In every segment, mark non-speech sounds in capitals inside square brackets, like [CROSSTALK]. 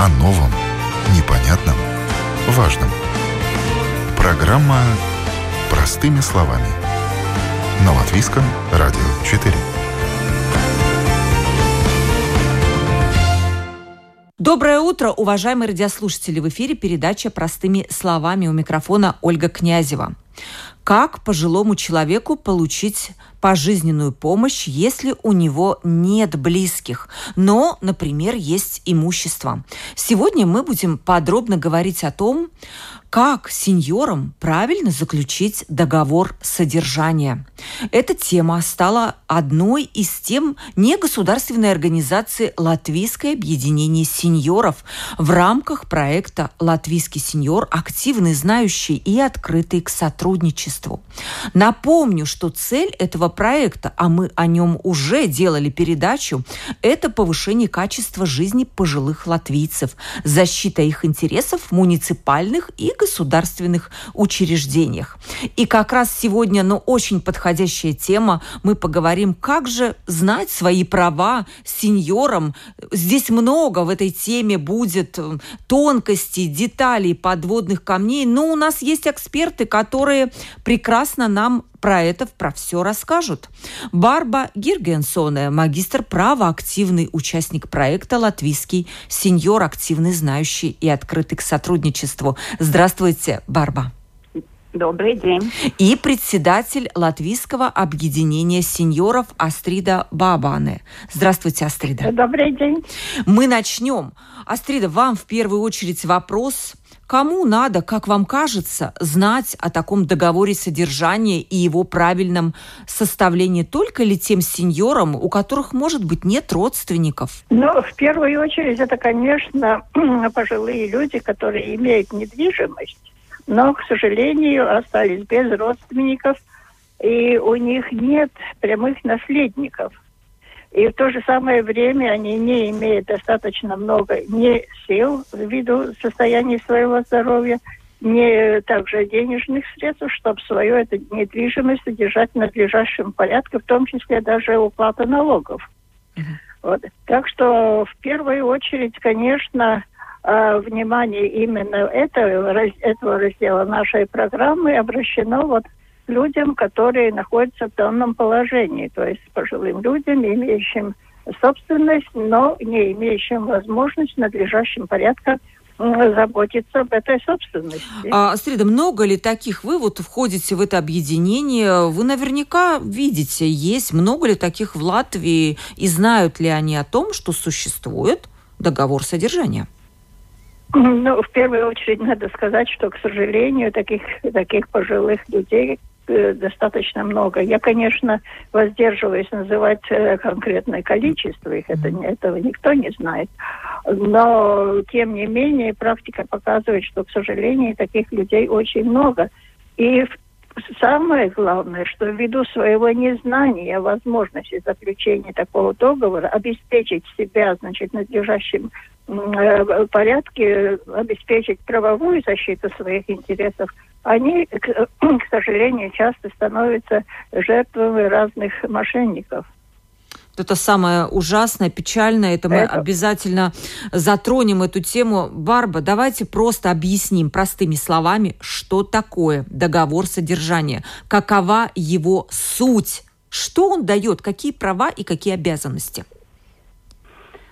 О новом, непонятном, важном. Программа «Простыми словами». На Латвийском радио 4. Доброе утро, уважаемые радиослушатели! В эфире передача «Простыми словами» у микрофона Ольга Князева. Как пожилому человеку получить пожизненную помощь, если у него нет близких, но, например, есть имущество? Сегодня мы будем подробно говорить о том, как сеньорам правильно заключить договор содержания? Эта тема стала одной из тем негосударственной организации «Латвийское объединение сеньоров» в рамках проекта «Латвийский сеньор. Активный, знающий и открытый к сотрудничеству». Напомню, что цель этого проекта, а мы о нем уже делали передачу, это повышение качества жизни пожилых латвийцев, защита их интересов в муниципальных и государственных учреждениях. И как раз сегодня, ну, очень подходящая тема, мы поговорим, как же знать свои права сеньорам. Здесь много в этой теме будет э, тонкостей, деталей, подводных камней, но у нас есть эксперты, которые прекрасно нам про это, про все расскажут. Барба Гиргенсоне, магистр права, активный участник проекта «Латвийский сеньор», активный, знающий и открытый к сотрудничеству. Здравствуйте, Барба. Добрый день. И председатель Латвийского объединения сеньоров Астрида Бабаны. Здравствуйте, Астрида. Добрый день. Мы начнем. Астрида, вам в первую очередь вопрос Кому надо, как вам кажется, знать о таком договоре содержания и его правильном составлении только ли тем сеньорам, у которых, может быть, нет родственников? Ну, в первую очередь, это, конечно, [CLEARS THROAT] пожилые люди, которые имеют недвижимость, но, к сожалению, остались без родственников, и у них нет прямых наследников. И в то же самое время они не имеют достаточно много ни сил ввиду состояния своего здоровья, ни также денежных средств, чтобы свою эту недвижимость содержать в надлежащем порядке, в том числе даже уплата налогов. Uh-huh. Вот. Так что в первую очередь, конечно, а, внимание именно этого, этого раздела нашей программы обращено вот людям, которые находятся в данном положении, то есть пожилым людям, имеющим собственность, но не имеющим возможность в надлежащем порядке заботиться об этой собственности. А, Среда, много ли таких? Вы вот входите в это объединение, вы наверняка видите, есть много ли таких в Латвии, и знают ли они о том, что существует договор содержания? Ну, в первую очередь надо сказать, что, к сожалению, таких, таких пожилых людей, достаточно много. Я, конечно, воздерживаюсь называть э, конкретное количество их, это, этого никто не знает. Но, тем не менее, практика показывает, что, к сожалению, таких людей очень много. И самое главное, что ввиду своего незнания возможности заключения такого договора обеспечить себя, значит, надлежащим э, порядке, обеспечить правовую защиту своих интересов – они, к, [CLEARS THROAT] к сожалению, часто становятся жертвами разных мошенников. Это самое ужасное, печальное. Это мы это... обязательно затронем эту тему. Барба, давайте просто объясним простыми словами, что такое договор содержания, какова его суть, что он дает, какие права и какие обязанности.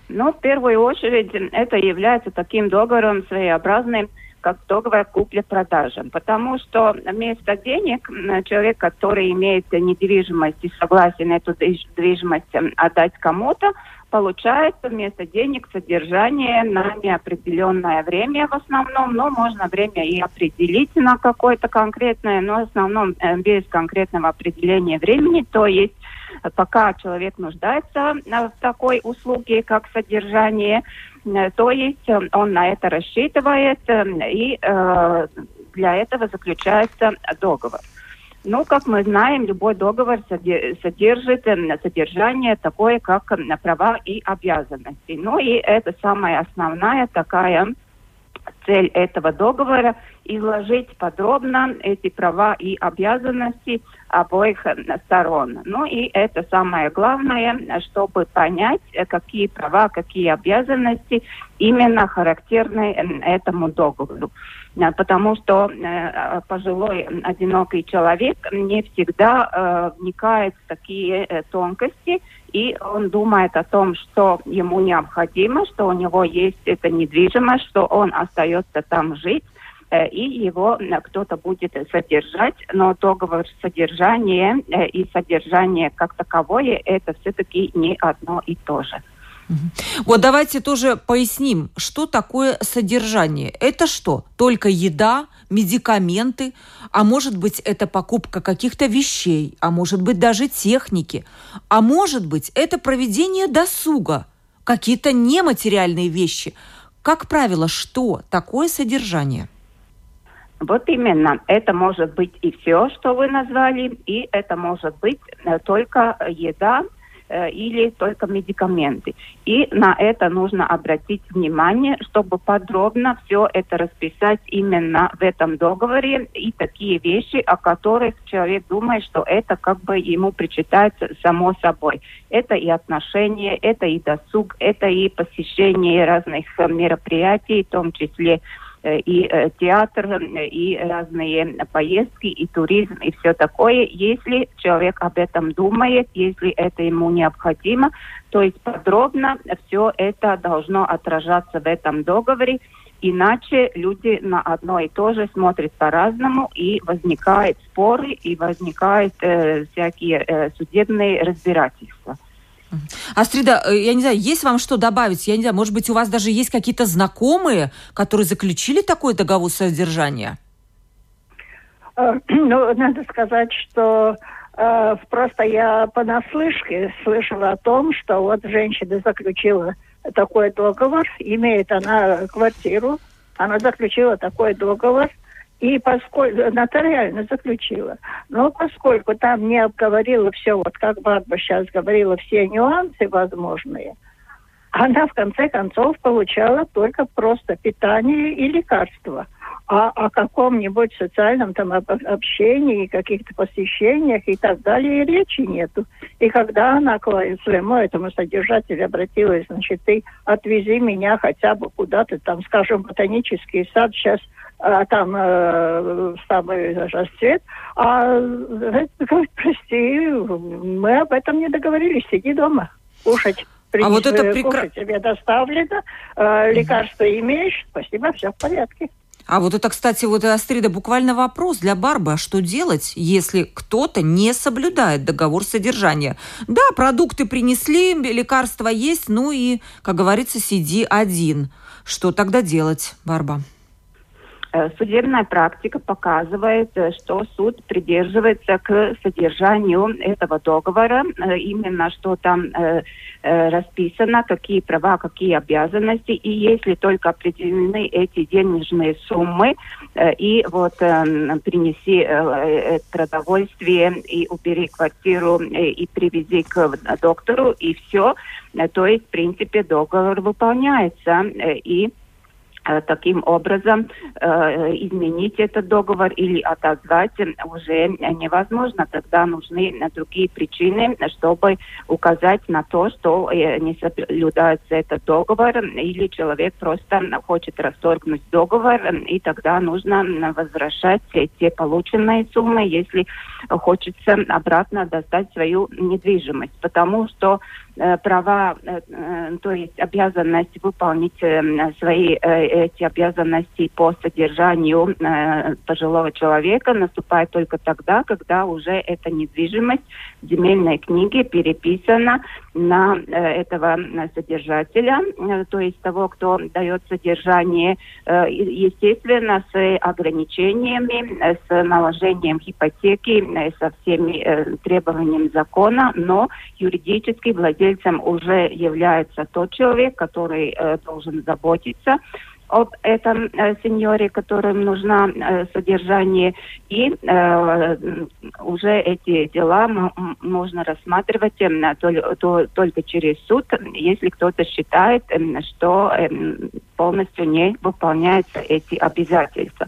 Ну, в первую очередь, это является таким договором своеобразным, как договор купли-продажи. Потому что вместо денег человек, который имеет недвижимость и согласен эту недвижимость отдать кому-то, получает вместо денег содержание на неопределенное время в основном, но можно время и определить на какое-то конкретное, но в основном э, без конкретного определения времени, то есть пока человек нуждается в такой услуге, как содержание, Э, то есть э, он на это рассчитывает, э, и для этого заключается договор. Ну, как мы знаем, любой договор содержит содержание такое, как права и обязанности. Ну и это самая основная такая цель этого договора изложить подробно эти права и обязанности обоих сторон. Ну и это самое главное, чтобы понять, какие права, какие обязанности именно характерны этому договору. Потому что э, пожилой одинокий человек не всегда э, вникает в такие э, тонкости, и он думает о том, что ему необходимо, что у него есть эта недвижимость, что он остается там жить, э, и его кто-то будет содержать, но договор содержания э, и содержание как таковое это все-таки не одно и то же. Вот давайте тоже поясним, что такое содержание. Это что? Только еда, медикаменты, а может быть это покупка каких-то вещей, а может быть даже техники, а может быть это проведение досуга, какие-то нематериальные вещи. Как правило, что такое содержание? Вот именно, это может быть и все, что вы назвали, и это может быть э, только еда, Э, или только медикаменты. И на это нужно обратить внимание, чтобы подробно все это расписать именно в этом договоре и такие вещи, о которых человек думает, что это как бы ему причитается само собой. Это и отношения, это и досуг, это и посещение разных мероприятий, в том числе Э, и э, театр, э, и разные поездки, и туризм, и все такое. Если человек об этом думает, если это ему необходимо, то есть подробно все это должно отражаться в этом договоре, Иначе люди на одно и то же смотрят по-разному, и возникают споры, и возникают э, всякие э, судебные разбирательства. Астрида, э, я не знаю, есть вам что добавить? Я не знаю, может быть, у вас даже есть какие-то знакомые, которые заключили такой договор содержания? Э, [CLEARS THROAT] ну, надо сказать, что э, просто я понаслышке слышала о том, что вот женщина заключила такой договор, имеет она квартиру, она заключила такой договор – и поскольку нотариально заключила. Но поскольку там не обговорила все, вот как Барба сейчас говорила, все нюансы возможные, она в конце концов получала только просто питание и лекарства. А о каком-нибудь социальном там общении, каких-то посещениях и так далее речи нету. И когда она к своему этому содержателю обратилась, значит, ты отвези меня хотя бы куда-то, там, скажем, ботанический сад, сейчас а там э, самый расцвет. А говорит, прости, мы об этом не договорились, сиди дома, кушать. Принес, а вот это прекрасно. тебе доставлено, э, лекарства имеешь, спасибо, все в порядке. А вот это, кстати, вот Астрида, буквально вопрос для Барбы. А что делать, если кто-то не соблюдает договор содержания? Да, продукты принесли, лекарства есть, ну и, как говорится, сиди один. Что тогда делать, Барба? Э, судебная практика показывает, э, что суд придерживается к содержанию этого договора, э, именно что там расписано, какие права, какие обязанности, и если только определены эти денежные суммы, и вот принеси продовольствие, и убери квартиру, и привези к доктору, и все, то есть, в принципе, договор выполняется, и таким образом э, изменить этот договор или отозвать уже невозможно. Тогда нужны другие причины, чтобы указать на то, что э, не соблюдается этот договор, или человек просто хочет расторгнуть договор, и тогда нужно возвращать те полученные суммы, если хочется обратно достать свою недвижимость. Потому что Э, права, э, э, то есть обязанность выполнить свои эти обязанности по содержанию пожилого человека наступает только тогда, когда уже эта недвижимость в земельной книге переписана на этого содержателя, то есть того, кто дает содержание, естественно, с ограничениями, с наложением ипотеки, со всеми требованиями закона, но юридически владельцем уже является тот человек, который э, должен заботиться об этом э, сеньоре, которым нужно э, содержание, и э, уже эти дела можно рассматривать э, то, то, только через суд, если кто-то считает, э, что э, полностью не выполняются эти обязательства.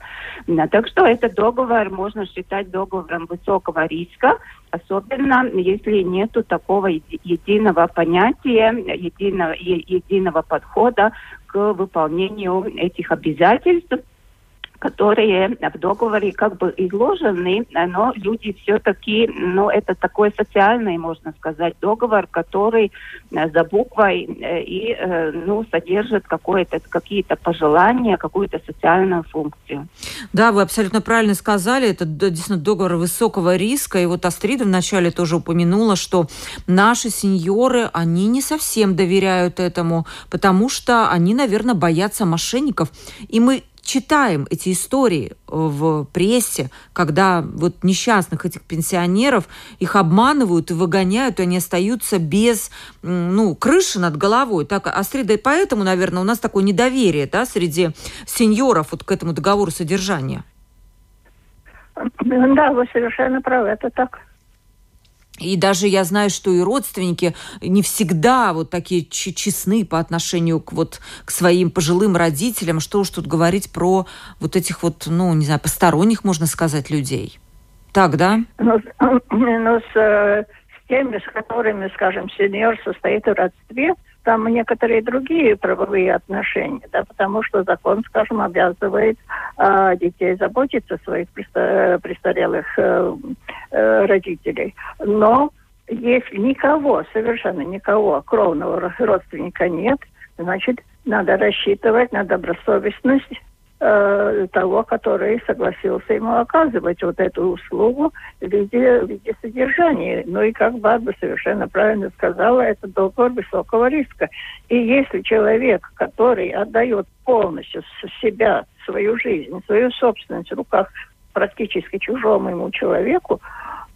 Так что этот договор можно считать договором высокого риска, особенно если нет такого единого понятия, единого, единого подхода к выполнению этих обязательств которые в договоре как бы изложены, но люди все-таки, ну, это такой социальный, можно сказать, договор, который э, за буквой э, и, э, ну, содержит какое-то, какие-то пожелания, какую-то социальную функцию. Да, вы абсолютно правильно сказали, это действительно договор высокого риска, и вот Астрида вначале тоже упомянула, что наши сеньоры, они не совсем доверяют этому, потому что они, наверное, боятся мошенников, и мы читаем эти истории в прессе, когда вот несчастных этих пенсионеров их обманывают и выгоняют, и они остаются без ну, крыши над головой. Так, Астрида, и поэтому, наверное, у нас такое недоверие да, среди сеньоров вот к этому договору содержания. Да, вы совершенно правы, это так. И даже я знаю, что и родственники не всегда вот такие честны по отношению к, вот, к своим пожилым родителям. Что уж тут говорить про вот этих вот, ну, не знаю, посторонних, можно сказать, людей. Так, да? Ну, [CLEARS THROAT] ну с, э, с теми, с которыми, скажем, сеньор состоит в родстве, там некоторые другие правовые отношения, да, потому что закон, скажем, обязывает э, детей заботиться о своих престарелых э, э, родителей. Но если никого, совершенно никого кровного родственника нет, значит, надо рассчитывать на добросовестность э, того, который согласился ему оказывать вот эту услугу в виде, в виде содержания. Ну и как Барба совершенно правильно сказала, это договор высокого риска. И если человек, который отдает полностью себя, свою жизнь, свою собственность в руках практически чужому ему человеку,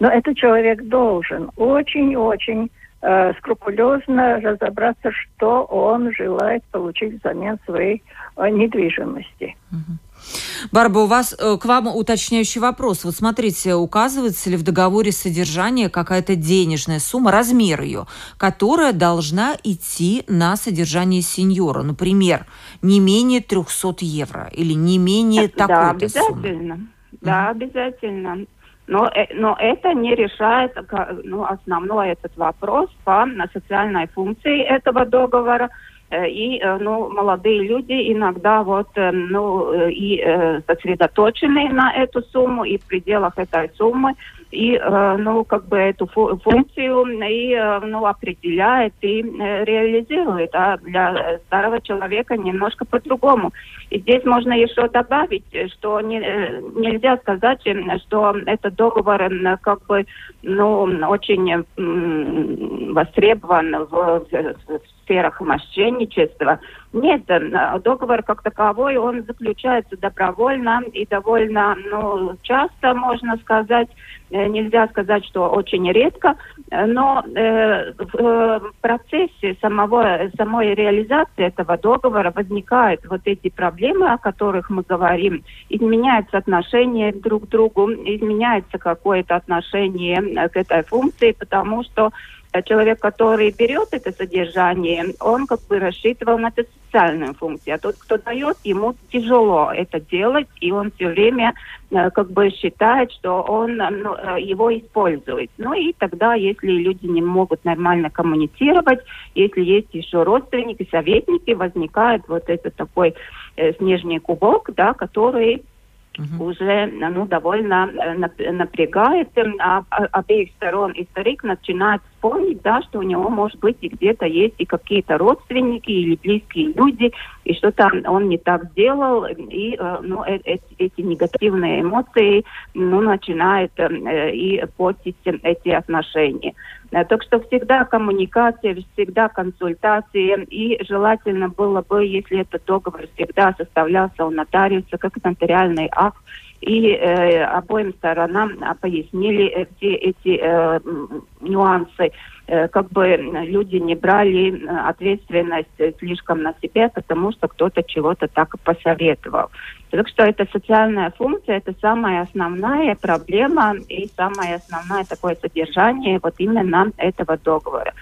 но этот человек должен очень-очень э, скрупулезно разобраться, что он желает получить взамен своей э, недвижимости. Барба, у вас э, к вам уточняющий вопрос. Вот смотрите, указывается ли в договоре содержания какая-то денежная сумма, размер ее, которая должна идти на содержание сеньора? Например, не менее 300 евро или не менее такой-то Да, обязательно. Суммы. Да, обязательно. Но, э, но это не решает ну, основной этот вопрос по социальной функции этого договора. Э, и э, ну, молодые люди иногда вот, ну, и сосредоточены на эту сумму, и в пределах этой суммы и, э, ну, как бы эту функцию и, э, ну, определяет и э, реализует. А для старого человека немножко по-другому. И здесь можно еще добавить, что не, нельзя сказать, что этот договор как бы, ну, очень востребован в, в сферах мошенничества. Нет, договор как таковой, он заключается добровольно и довольно ну, часто, можно сказать, Э, нельзя сказать, что очень редко, э, но э, в процессе самого, самой реализации этого договора возникают вот эти проблемы, о которых мы говорим. Изменяется отношение друг к другу, изменяется какое-то отношение к этой функции, потому что человек, который берет это содержание, он как бы рассчитывал на эту социальную функцию. А тот, кто дает, ему тяжело это делать, и он все время э, как бы считает, что он ну, э, его использует. Ну и тогда, если люди не могут нормально коммуницировать, если есть еще родственники, советники, возникает вот этот такой э, снежный кубок, да, который угу. уже ну, довольно э, напрягает а, а, обеих сторон. И старик начинает вспомнить, да, что у него, может быть, и где-то есть и какие-то родственники или близкие люди, и что-то он не так сделал, и э, ну, эти, эти негативные эмоции ну, начинают и портить эти отношения. Э, так что всегда коммуникация, всегда консультация. И желательно было бы, если этот договор всегда составлялся у нотариуса как нотариальный акт, и э, обоим сторонам пояснили все эти э, нюансы. Э, как бы люди не брали ответственность слишком на себя, потому что кто-то чего-то так посоветовал. Так что это социальная функция, это самая основная проблема и самое основное такое содержание вот именно этого договора.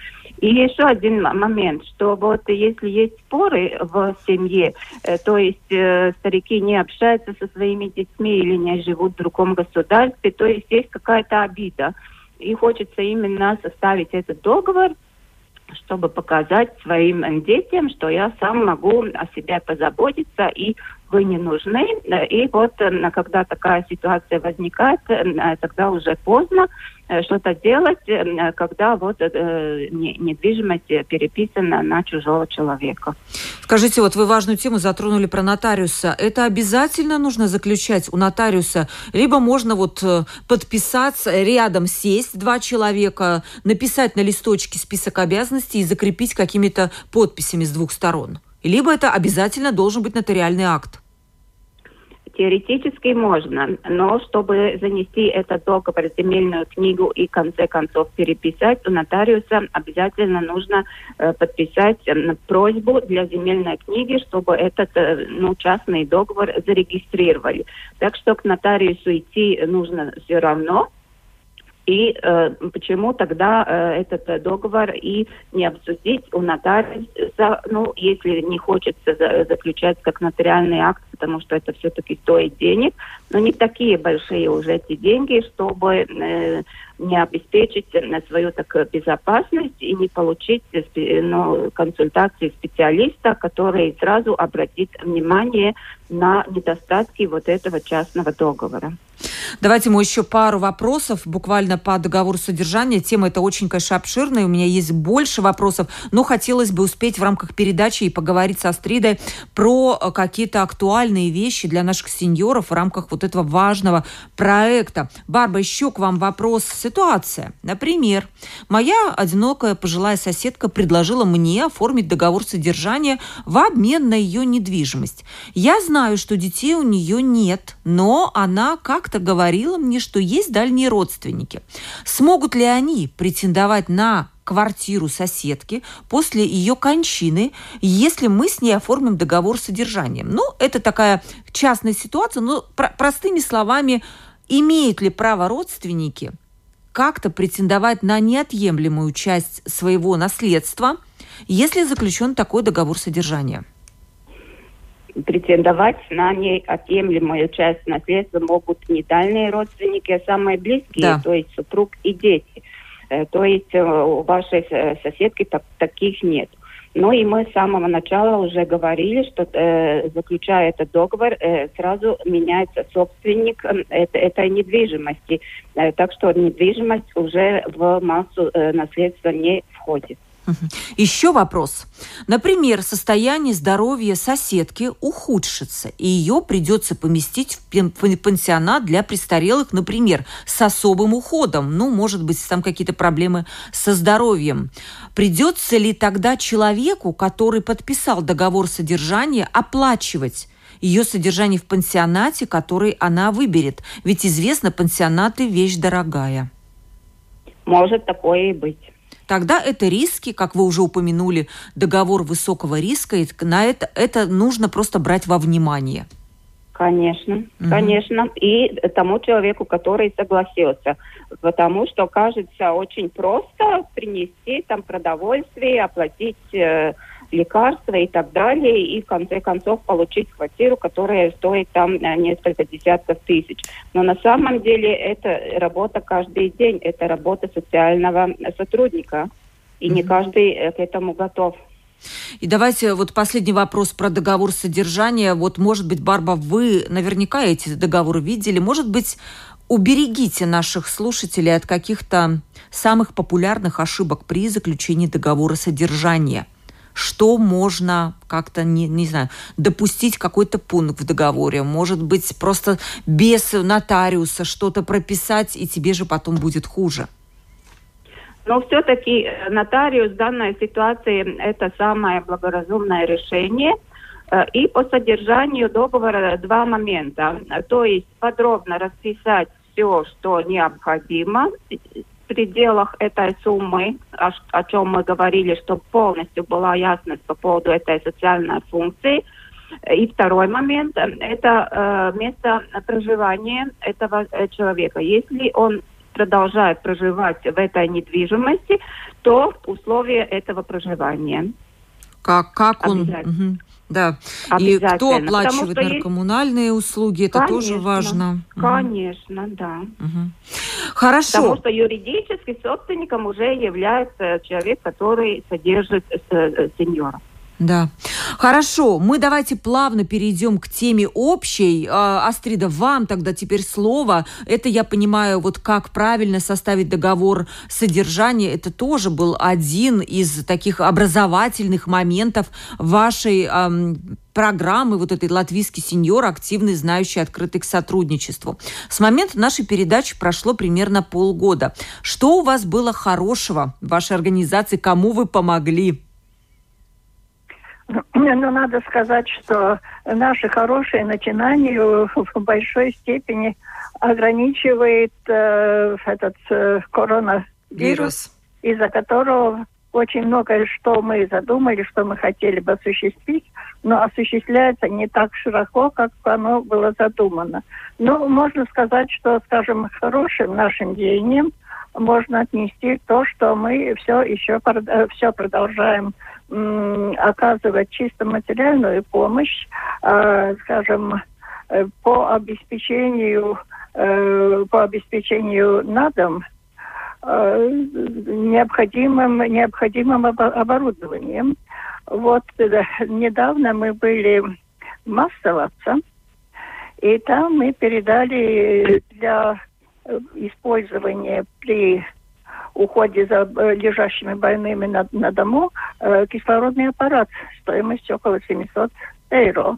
И еще один момент, что вот если есть споры в семье, э, то есть э, старики не общаются со своими детьми или не живут в другом государстве, то есть есть какая-то обида. И хочется именно составить этот договор, чтобы показать своим детям, что я сам могу о себе позаботиться и вы не нужны. И вот э, когда такая ситуация возникает, э, тогда уже поздно э, что-то делать, когда вот недвижимость переписана на чужого человека. Скажите, вот вы важную тему затронули про нотариуса. Это обязательно нужно заключать у нотариуса? Либо можно вот подписаться, рядом сесть два человека, написать на листочке список обязанностей и закрепить какими-то подписями с двух сторон? Либо это обязательно должен быть нотариальный акт? Теоретически можно, но чтобы занести этот договор в земельную книгу и в конце концов переписать, у нотариуса обязательно нужно э, подписать э, просьбу для земельной книги, чтобы этот э, ну, частный договор зарегистрировали. Так что к нотариусу идти нужно все равно, и э, почему тогда э, этот договор и не обсудить у нотариуса, ну, если не хочется за, заключать как нотариальный акт, потому что это все-таки стоит денег, но не такие большие уже эти деньги, чтобы э, не обеспечить свою так, безопасность и не получить ну, консультации специалиста, который сразу обратит внимание на недостатки вот этого частного договора. Давайте мы еще пару вопросов буквально по договору содержания. Тема эта очень, конечно, обширная. У меня есть больше вопросов, но хотелось бы успеть в рамках передачи и поговорить со Стридой про э, какие-то актуальные вещи для наших сеньоров в рамках вот этого важного проекта. Барба, еще к вам вопрос. Ситуация. Например, моя одинокая пожилая соседка предложила мне оформить договор содержания в обмен на ее недвижимость. Я знаю, что детей у нее нет, но она как-то говорила мне, что есть дальние родственники. Смогут ли они претендовать на квартиру соседки после ее кончины, если мы с ней оформим договор с содержанием. Ну, это такая частная ситуация, но про- простыми словами, имеют ли право родственники как-то претендовать на неотъемлемую часть своего наследства, если заключен такой договор содержания? Претендовать на неотъемлемую часть наследства могут не дальние родственники, а самые близкие, да. то есть супруг и дети. Э, то есть э, у вашей соседки так, таких нет. Ну и мы с самого начала уже говорили, что э, заключая этот договор, э, сразу меняется собственник э, этой недвижимости. Э, так что недвижимость уже в массу э, наследства не входит. Еще вопрос. Например, состояние здоровья соседки ухудшится, и ее придется поместить в пансионат для престарелых, например, с особым уходом. Ну, может быть, там какие-то проблемы со здоровьем. Придется ли тогда человеку, который подписал договор содержания, оплачивать ее содержание в пансионате, который она выберет? Ведь известно, пансионаты – вещь дорогая. Может такое и быть тогда это риски, как вы уже упомянули, договор высокого риска, и на это, это нужно просто брать во внимание. Конечно, угу. конечно. И тому человеку, который согласился. Потому что кажется очень просто принести там продовольствие, оплатить э, лекарства и так далее, и в конце концов получить квартиру, которая стоит там э, несколько десятков тысяч. Но на самом деле это работа каждый день, это работа социального сотрудника, и mm-hmm. не каждый э, к этому готов. И давайте вот последний вопрос про договор содержания. Вот, может быть, Барба, вы наверняка эти договоры видели. Может быть, уберегите наших слушателей от каких-то самых популярных ошибок при заключении договора содержания – что можно как-то, не, не знаю, допустить какой-то пункт в договоре, может быть, просто без нотариуса что-то прописать, и тебе же потом будет хуже. Но все-таки э, нотариус в данной ситуации это самое благоразумное решение. Э, и по содержанию договора два момента. То есть подробно расписать все, что необходимо пределах этой суммы, о, о чем мы говорили, чтобы полностью была ясность по поводу этой социальной функции. И второй момент – это э, место проживания этого э, человека. Если он продолжает проживать в этой недвижимости, то условия этого проживания. Как, как он... Угу. Да. И кто оплачивает наркоммунальные есть... услуги, это конечно, тоже важно. Конечно, угу. да. Угу. Хорошо. Потому что юридически собственником уже является человек, который содержит э, э, сеньора. Да. Хорошо, мы давайте плавно перейдем к теме общей. А, Астрида, вам тогда теперь слово. Это я понимаю, вот как правильно составить договор содержания. Это тоже был один из таких образовательных моментов вашей эм, программы вот этой «Латвийский сеньор», активный, знающий, открытый к сотрудничеству. С момента нашей передачи прошло примерно полгода. Что у вас было хорошего в вашей организации? Кому вы помогли? [CLEARS THROAT] Ну, надо сказать, что наши хорошие начинания в большой степени ограничивает э, этот э, коронавирус, из-за которого очень многое, что мы задумали, что мы хотели бы осуществить, но осуществляется не так широко, как оно было задумано. Ну, можно сказать, что, скажем, хорошим нашим деянием можно отнести то, что мы все еще э, все продолжаем оказывать чисто материальную помощь, э, скажем, э, по обеспечению э, по обеспечению на дом э, необходимым необходимым оборудованием. Вот недавно мы были Массоваться, и там мы передали для использования при уходе за э, лежащими больными на, на дому э, кислородный аппарат стоимостью около 700 евро.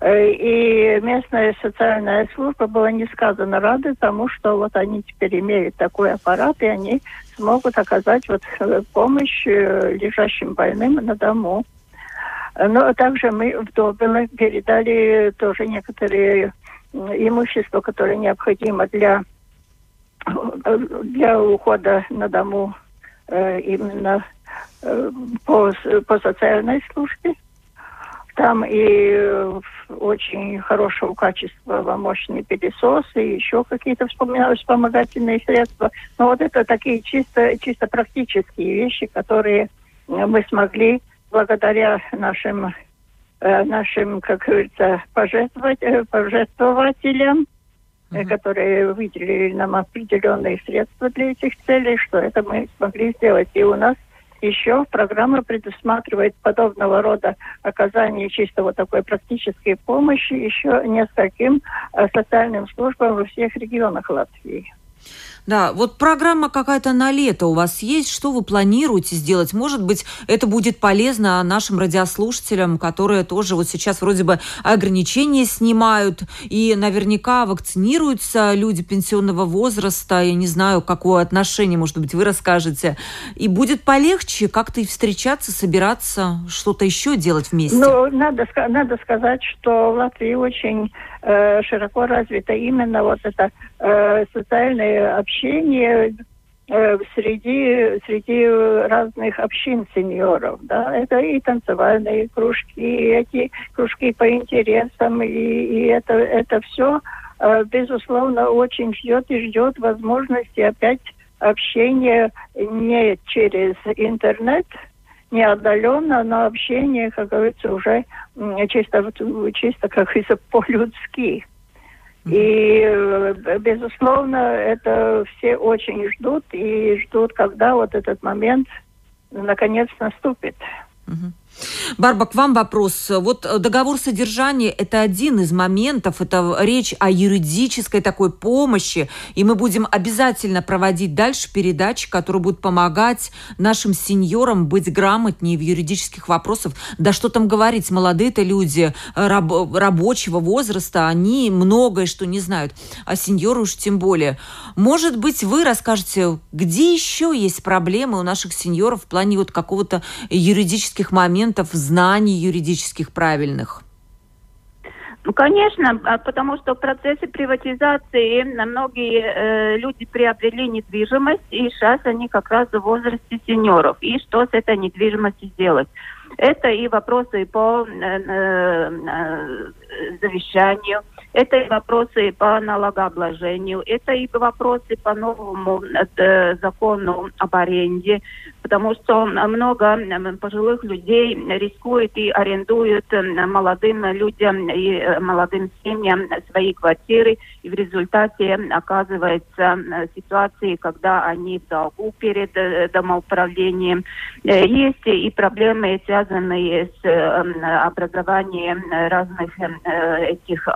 Э, и местная социальная служба была несказанно рада тому, что вот они теперь имеют такой аппарат, и они смогут оказать вот э, помощь лежащим больным на дому. Но также мы в Добело передали тоже некоторые имущество, которое необходимо для для ухода на дому э, именно э, по, по социальной службе. Там и э, очень хорошего качества мощные пылесосы, еще какие-то вспомогательные средства. Но вот это такие чисто, чисто практические вещи, которые мы смогли благодаря нашим, нашим как говорится, пожертвователям uh-huh. которые выделили нам определенные средства для этих целей, что это мы смогли сделать. И у нас еще программа предусматривает подобного рода оказание чисто вот такой практической помощи еще нескольким э, социальным службам во всех регионах Латвии. Да, вот программа какая-то на лето у вас есть, что вы планируете сделать? Может быть, это будет полезно нашим радиослушателям, которые тоже вот сейчас вроде бы ограничения снимают, и наверняка вакцинируются люди пенсионного возраста, я не знаю, какое отношение, может быть, вы расскажете. И будет полегче как-то и встречаться, собираться, что-то еще делать вместе? Ну, надо, надо сказать, что в Латвии очень э, широко развито именно вот это э, социальное общение э, среди, среди разных общин сеньоров. Да? Это и танцевальные кружки, и эти кружки по интересам, и, и это, это все, э, безусловно, очень ждет и ждет возможности опять общения не через интернет, не отдаленно, но общение, как говорится, уже чисто, чисто как говорится, [LAUGHS] по-людски. И, э, безусловно, это все очень ждут и ждут, когда вот этот момент наконец наступит. Угу. Барба, к вам вопрос. Вот договор содержания – это один из моментов, это речь о юридической такой помощи, и мы будем обязательно проводить дальше передачи, которые будут помогать нашим сеньорам быть грамотнее в юридических вопросах. Да что там говорить, молодые-то люди раб, рабочего возраста, они многое что не знают, а сеньоры уж тем более. Может быть, вы расскажете, где еще есть проблемы у наших сеньоров в плане вот какого-то юридических моментов, знаний юридических правильных? Ну, конечно, а, потому что в процессе приватизации многие э, люди приобрели недвижимость, и сейчас они как раз в возрасте сеньоров. И что с этой недвижимостью сделать? Это и вопросы по э, э, э завещанию, это и вопросы по налогообложению, это и вопросы по новому э, закону об аренде, потому что много пожилых людей рискуют и арендуют молодым людям и э, молодым семьям свои квартиры, и в результате оказывается ситуации, когда они в долгу перед э, домоуправлением. Есть и проблемы, связанные с образованием разных этих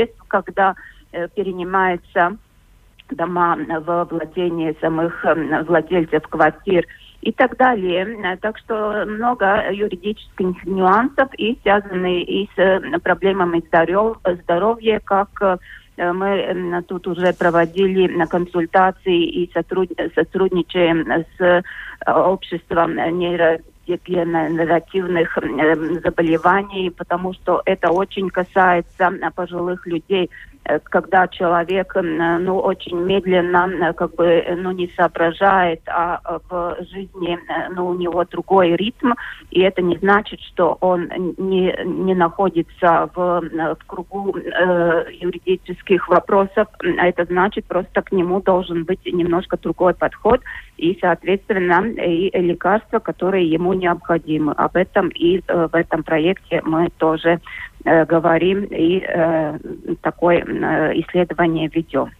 средств, когда э, перенимается дома в владении самых э, владельцев квартир и так далее. Так что много юридических нюансов и связанные и с э, проблемами здоровья, как э, мы тут уже проводили консультации и сотрудничаем с обществом нейро дегенеративных заболеваний, потому что это очень касается пожилых людей. Э, когда человек ну, очень медленно э, как бы, ну, не соображает, а э, в жизни ну, у него другой ритм, и это не значит, что он не, не находится в, в кругу э, юридических вопросов, а это значит, просто к нему должен быть немножко другой подход и, соответственно, и лекарства, которые ему необходимы. Об этом и э, в этом проекте мы тоже Э, говорим и э, такое исследование ведем.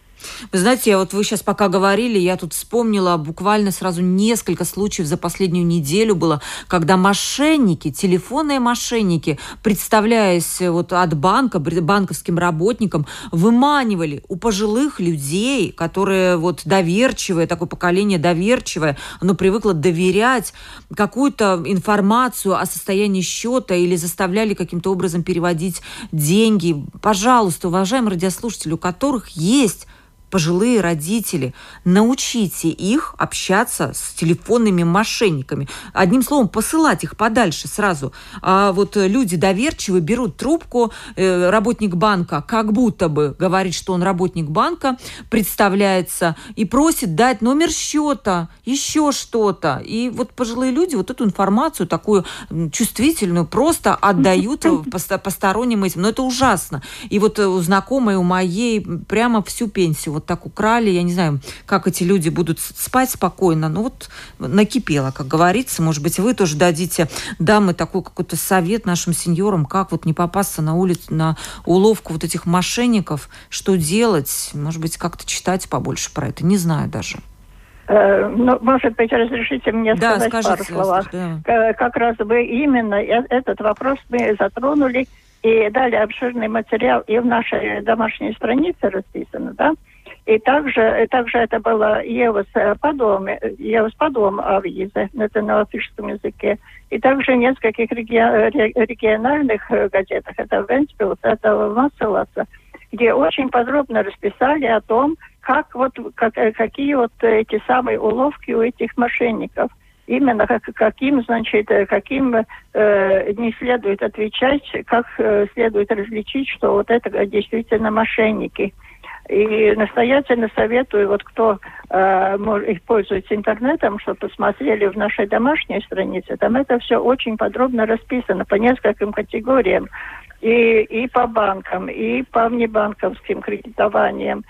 Вы знаете, вот вы сейчас пока говорили, я тут вспомнила буквально сразу несколько случаев за последнюю неделю было, когда мошенники, телефонные мошенники, представляясь вот от банка, банковским работникам, выманивали у пожилых людей, которые вот доверчивые, такое поколение доверчивое, оно привыкло доверять какую-то информацию о состоянии счета или заставляли каким-то образом переводить деньги. Пожалуйста, уважаемые радиослушатели, у которых есть пожилые родители, научите их общаться с телефонными мошенниками. Одним словом, посылать их подальше сразу. А вот люди доверчивые берут трубку, э, работник банка как будто бы говорит, что он работник банка, представляется и просит дать номер счета, еще что-то. И вот пожилые люди вот эту информацию такую чувствительную просто отдают [LAUGHS] посторонним этим. Но это ужасно. И вот у знакомой, у моей прямо всю пенсию вот так украли. Я не знаю, как эти люди будут спать спокойно. Ну вот накипело, как говорится. Может быть, вы тоже дадите дамы такой какой-то совет нашим сеньорам, как вот не попасться на улицу, на уловку вот этих мошенников, что делать. Может быть, как-то читать побольше про это. Не знаю даже. Э, ну, может быть, разрешите мне да, сказать скажите, пару слов. Да. Как раз вы именно э, этот вопрос мы затронули и дали обширный материал и в нашей домашней странице расписано, да? И также, также это было Евас подом, Евас подом авизы, это на латышском языке. И также в нескольких региональных газетах, это Венспилс, это Масселаса, где очень подробно расписали о том, как вот, как, какие вот эти самые уловки у этих мошенников именно как, каким, значит, каким э, не следует отвечать, как э, следует различить, что вот это действительно мошенники. И настоятельно советую, вот кто э, пользуется интернетом, чтобы посмотрели в нашей домашней странице, там это все очень подробно расписано по нескольким категориям. И, и по банкам, и по внебанковским кредитованиям.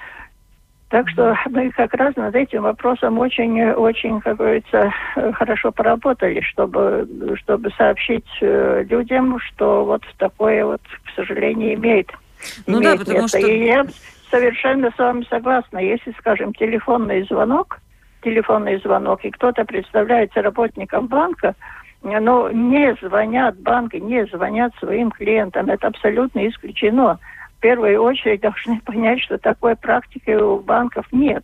Так что мы как раз над этим вопросом очень, очень, как говорится, хорошо поработали, чтобы, чтобы сообщить э, людям, что вот такое вот, к сожалению, имеет. Ну имеет да, потому место. что... И я совершенно с вами согласна. Если, скажем, телефонный звонок, телефонный звонок, и кто-то представляется работником банка, но не звонят банки, не звонят своим клиентам. Это абсолютно исключено. В первую очередь [LAUGHS] должны понять, что такой практики у банков нет.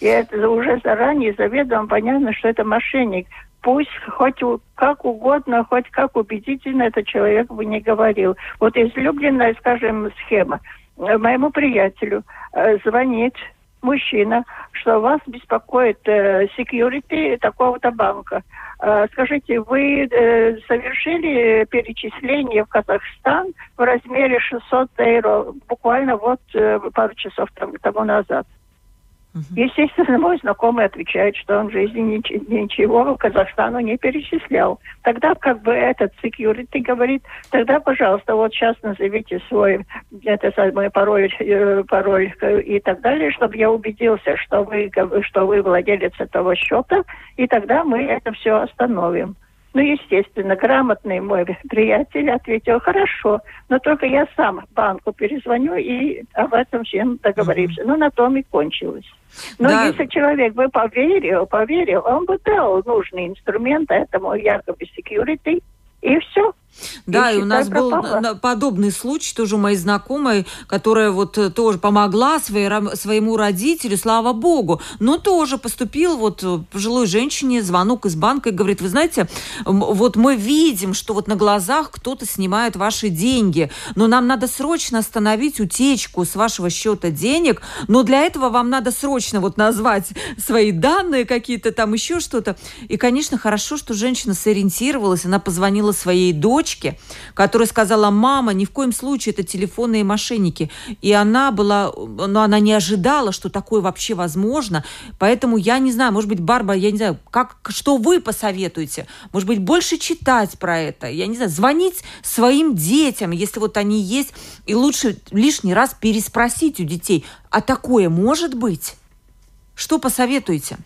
И это уже заранее заведомо понятно, что это мошенник. Пусть хоть как угодно, хоть как убедительно этот человек бы не говорил. Вот излюбленная, скажем, схема – моему приятелю э, звонить мужчина, что вас беспокоит э, security такого-то банка. Э, скажите, вы э, совершили перечисление в Казахстан в размере 600 евро буквально вот э, пару часов тому назад? Угу. Естественно, мой знакомый отвечает, что он в жизни ничего Казахстану не перечислял. Тогда как бы этот security говорит, тогда, пожалуйста, вот сейчас назовите свой это самый пароль, э, пароль и так далее, чтобы я убедился, что вы, что вы владелец этого счета, и тогда мы это все остановим. Ну, естественно, грамотный мой приятель ответил, хорошо, но только я сам банку перезвоню и об этом всем договоримся. Mm-hmm. Ну, на том и кончилось. Но да. если человек бы поверил, поверил, он бы дал нужный инструмент этому якобы security, и все. Да, и, и у нас был подобный случай, тоже у моей знакомой, которая вот э, тоже помогла своей, своему родителю, слава богу, но тоже поступил вот э, пожилой женщине звонок из банка и говорит, вы знаете, вот мы видим, что вот на глазах кто-то снимает ваши деньги, но нам надо срочно остановить утечку с вашего счета денег, но для этого вам надо срочно вот назвать свои данные какие-то там, еще что-то. И, конечно, хорошо, что женщина сориентировалась, она позвонила своей дочери, дочке, которая сказала, мама, ни в коем случае это телефонные мошенники. И она была, но она не ожидала, что такое вообще возможно. Поэтому я не знаю, может быть, Барбара, я не знаю, как, что вы посоветуете? Может быть, больше читать про это? Я не знаю, звонить своим детям, если вот они есть, и лучше лишний раз переспросить у детей, а такое может быть? Что посоветуете?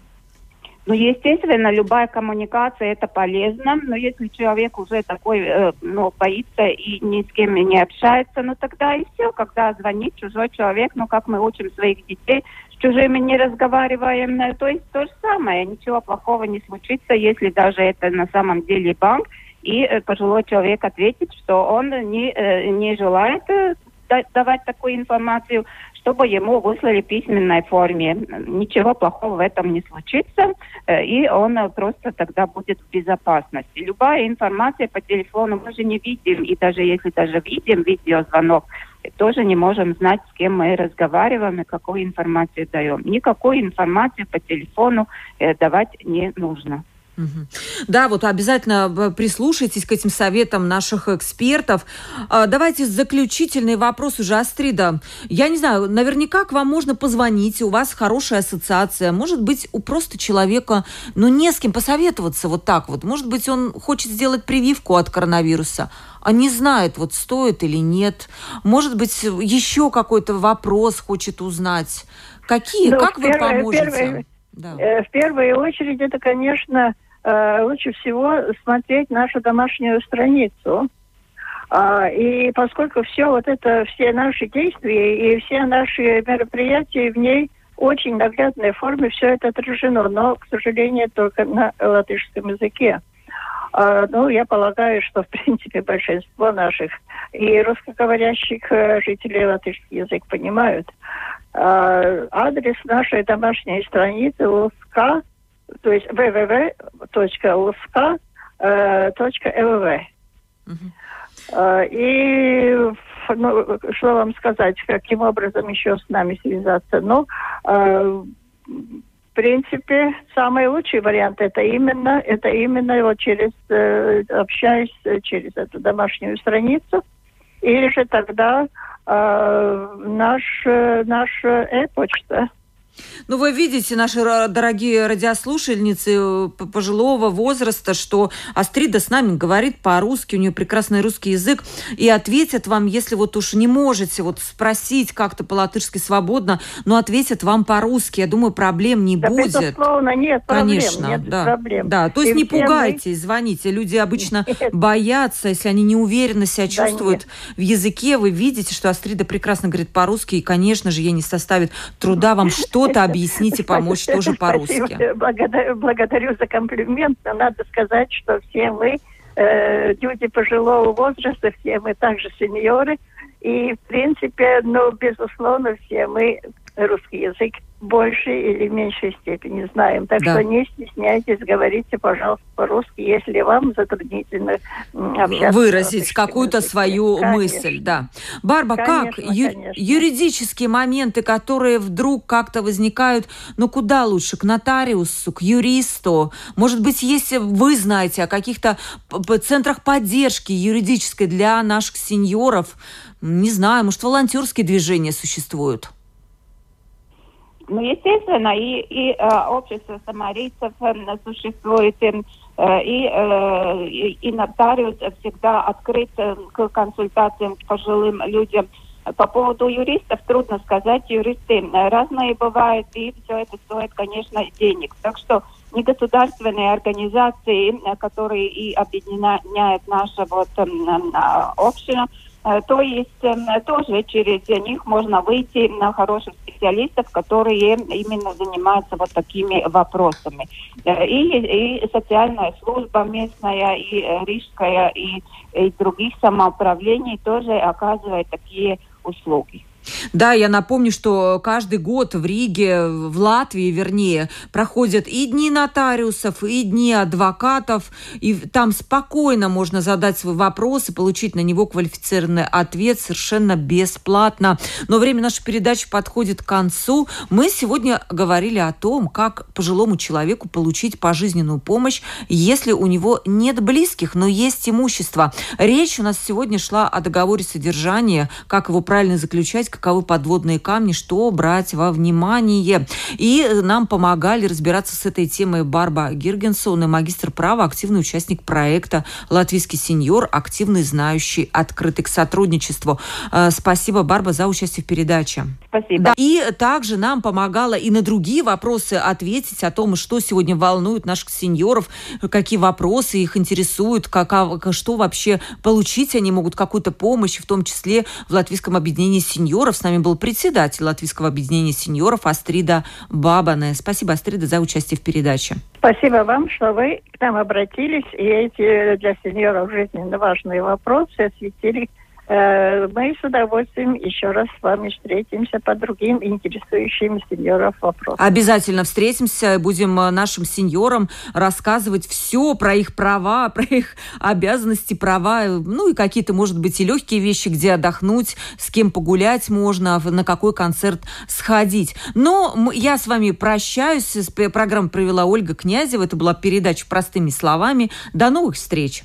Ну, естественно, любая коммуникация это полезно, но если человек уже такой, э, ну, боится и ни с кем не общается, ну тогда и все, когда звонит чужой человек, ну как мы учим своих детей, с чужими не разговариваем, э, то есть то же самое, ничего плохого не случится, если даже это на самом деле банк, и э, пожилой человек ответит, что он не, э, не желает э, давать такую информацию, чтобы ему выслали в письменной форме. Ничего плохого в этом не случится, э, и он просто тогда будет в безопасности. Любая информация по телефону мы же не видим, и даже если даже видим видеозвонок, тоже не можем знать, с кем мы разговариваем и какую информацию даем. Никакой информации по телефону э, давать не нужно. Да, вот обязательно э, прислушайтесь к этим советам наших экспертов. А, давайте заключительный вопрос уже, Астрида. Я не знаю, наверняка к вам можно позвонить, у вас хорошая ассоциация. Может быть, у просто человека, ну, не с кем посоветоваться вот так вот. Может быть, он хочет сделать прививку от коронавируса, а не знает, вот стоит или нет. Может быть, еще какой-то вопрос хочет узнать. Какие? Ну, как вы первое, поможете? Первое... Да. Э, в первую очередь, это, конечно, лучше всего смотреть нашу домашнюю страницу. А, и поскольку все вот это, все наши действия и все наши мероприятия в ней очень наглядной форме все это отражено, но, к сожалению, только на латышском языке. А, ну, я полагаю, что, в принципе, большинство наших и русскоговорящих э, жителей латышский язык понимают. А, адрес нашей домашней страницы УСК то есть www.usk.lv. Uh-huh. И ну, что вам сказать, каким образом еще с нами связаться? Ну, э, в принципе, самый лучший вариант это именно, это именно вот через, э, общаясь через эту домашнюю страницу, или же тогда э, наш, наша э-почта. Ну, вы видите, наши дорогие радиослушательницы э, пожилого возраста, что Астрида с нами говорит по-русски, у нее прекрасный русский язык, и ответят вам, если вот уж не можете вот спросить как-то по-латышски свободно, но ответят вам по-русски. Я думаю, проблем не да, будет. Безусловно, нет проблем. Конечно, нет да. проблем. Да, то есть и не пугайтесь, мы... звоните. Люди обычно [LAUGHS] нет. боятся, если они неуверенно себя чувствуют в языке. Вы видите, что Астрида прекрасно говорит по-русски, и, конечно же, ей не составит труда вам что [LAUGHS] что-то объяснить и помочь тоже по-русски. Благодарю, благодарю за комплимент, но надо сказать, что все мы э, люди пожилого возраста, все мы также сеньоры, и, в принципе, ну, безусловно, все мы русский язык большей или меньшей степени знаем. Так да. что не стесняйтесь, говорите, пожалуйста, по-русски, если вам затруднительно общаться. Выразить какую-то свою конечно. мысль, да. Барба, конечно, как ю- юридические моменты, которые вдруг как-то возникают, ну куда лучше, к нотариусу, к юристу? Может быть, если вы знаете о каких-то центрах поддержки юридической для наших сеньоров, не знаю, может, волонтерские движения существуют? Ну, естественно, и, и э, общество самарийцев э, существует, э, и, э, и, нотариус всегда открыт э, к консультациям к пожилым людям. По поводу юристов трудно сказать, юристы разные бывают, и все это стоит, конечно, денег. Так что негосударственные организации, которые и объединяют наша вот э, община, Э, то есть тоже через них можно выйти на хороших специалистов, которые именно занимаются вот такими вопросами. Э, и, и социальная служба местная, и э, рижская, и, и других самоуправлений тоже оказывают такие услуги. Да, я напомню, что каждый год в Риге, в Латвии, вернее, проходят и дни нотариусов, и дни адвокатов, и там спокойно можно задать свой вопрос и получить на него квалифицированный ответ совершенно бесплатно. Но время нашей передачи подходит к концу. Мы сегодня говорили о том, как пожилому человеку получить пожизненную помощь, если у него нет близких, но есть имущество. Речь у нас сегодня шла о договоре содержания, как его правильно заключать, каковы подводные камни, что брать во внимание. И нам помогали разбираться с этой темой Барба Гиргенсон и магистр права, активный участник проекта «Латвийский сеньор», активный, знающий, открытый к сотрудничеству. Э, спасибо, Барба, за участие в передаче. Спасибо. Да. И также нам помогала и на другие вопросы ответить о том, что сегодня волнует наших сеньоров, какие вопросы их интересуют, как, что вообще получить они могут, какую-то помощь, в том числе в Латвийском объединении сеньоров. С нами был председатель Латвийского объединения сеньоров Астрида Бабане. Спасибо, Астрида, за участие в передаче. Спасибо вам, что вы к нам обратились и эти для сеньоров жизненно важные вопросы осветили мы с удовольствием еще раз с вами встретимся по другим интересующим сеньоров вопросам. Обязательно встретимся, будем э, нашим сеньорам рассказывать все про их права, [LAUGHS] про их обязанности, права, ну и какие-то, может быть, и легкие вещи, где отдохнуть, с кем погулять можно, на какой концерт сходить. Но я с вами прощаюсь. Программу провела Ольга Князева. Это была передача «Простыми словами». До новых встреч!